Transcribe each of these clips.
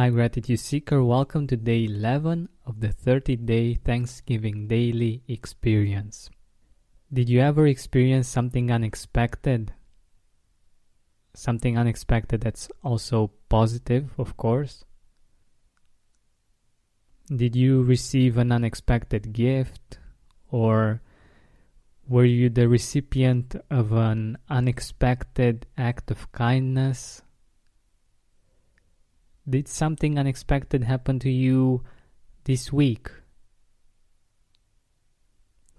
Hi, Gratitude Seeker. Welcome to day 11 of the 30 day Thanksgiving daily experience. Did you ever experience something unexpected? Something unexpected that's also positive, of course. Did you receive an unexpected gift? Or were you the recipient of an unexpected act of kindness? Did something unexpected happen to you this week?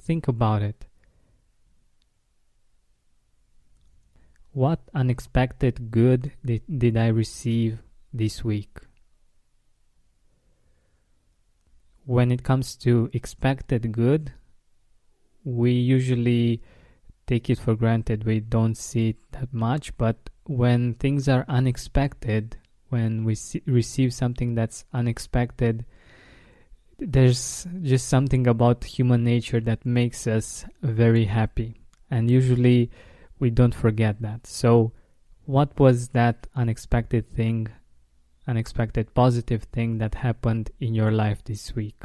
Think about it. What unexpected good did, did I receive this week? When it comes to expected good, we usually take it for granted. We don't see it that much, but when things are unexpected, when we see, receive something that's unexpected, there's just something about human nature that makes us very happy. And usually we don't forget that. So, what was that unexpected thing, unexpected positive thing that happened in your life this week?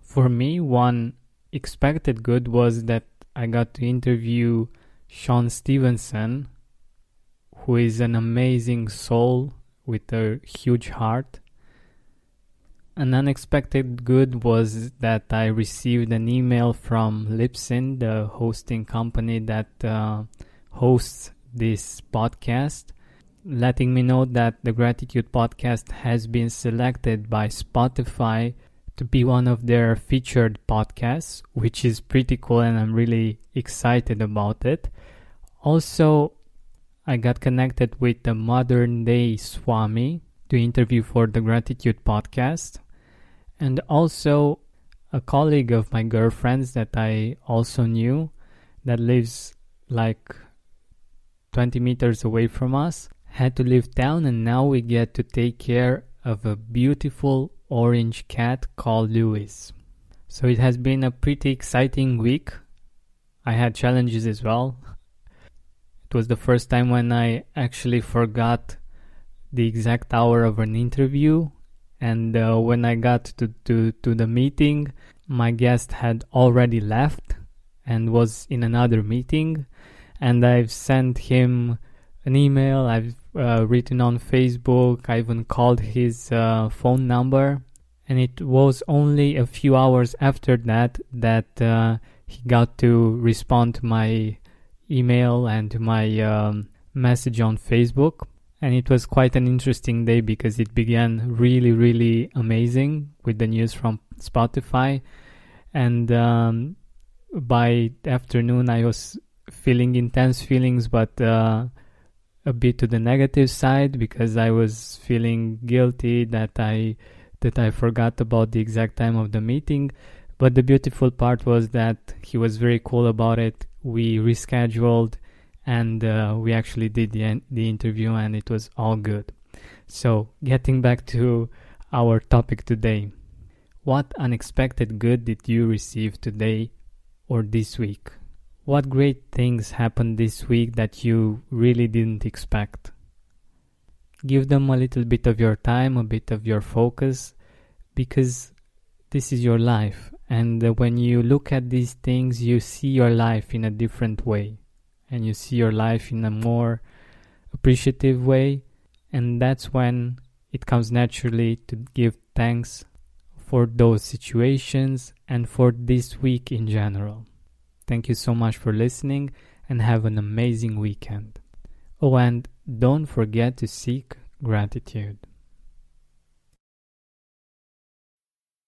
For me, one expected good was that I got to interview Sean Stephenson, who is an amazing soul with a huge heart. An unexpected good was that I received an email from Libsyn, the hosting company that uh, hosts this podcast, letting me know that the Gratitude Podcast has been selected by Spotify to be one of their featured podcasts, which is pretty cool and I'm really excited about it. Also, I got connected with the modern day Swami to interview for the Gratitude podcast, and also a colleague of my girlfriend's that I also knew that lives like 20 meters away from us had to leave town, and now we get to take care of a beautiful orange cat called Louis. So it has been a pretty exciting week. I had challenges as well. It was the first time when I actually forgot the exact hour of an interview. And uh, when I got to, to, to the meeting, my guest had already left and was in another meeting. And I've sent him an email, I've uh, written on Facebook, I even called his uh, phone number. And it was only a few hours after that that uh, he got to respond to my email and my um, message on Facebook. And it was quite an interesting day because it began really, really amazing with the news from Spotify. And um, by afternoon, I was feeling intense feelings, but uh, a bit to the negative side because I was feeling guilty that I that I forgot about the exact time of the meeting. But the beautiful part was that he was very cool about it we rescheduled and uh, we actually did the, the interview and it was all good. So, getting back to our topic today. What unexpected good did you receive today or this week? What great things happened this week that you really didn't expect? Give them a little bit of your time, a bit of your focus, because this is your life and uh, when you look at these things, you see your life in a different way. And you see your life in a more appreciative way. And that's when it comes naturally to give thanks for those situations and for this week in general. Thank you so much for listening and have an amazing weekend. Oh, and don't forget to seek gratitude.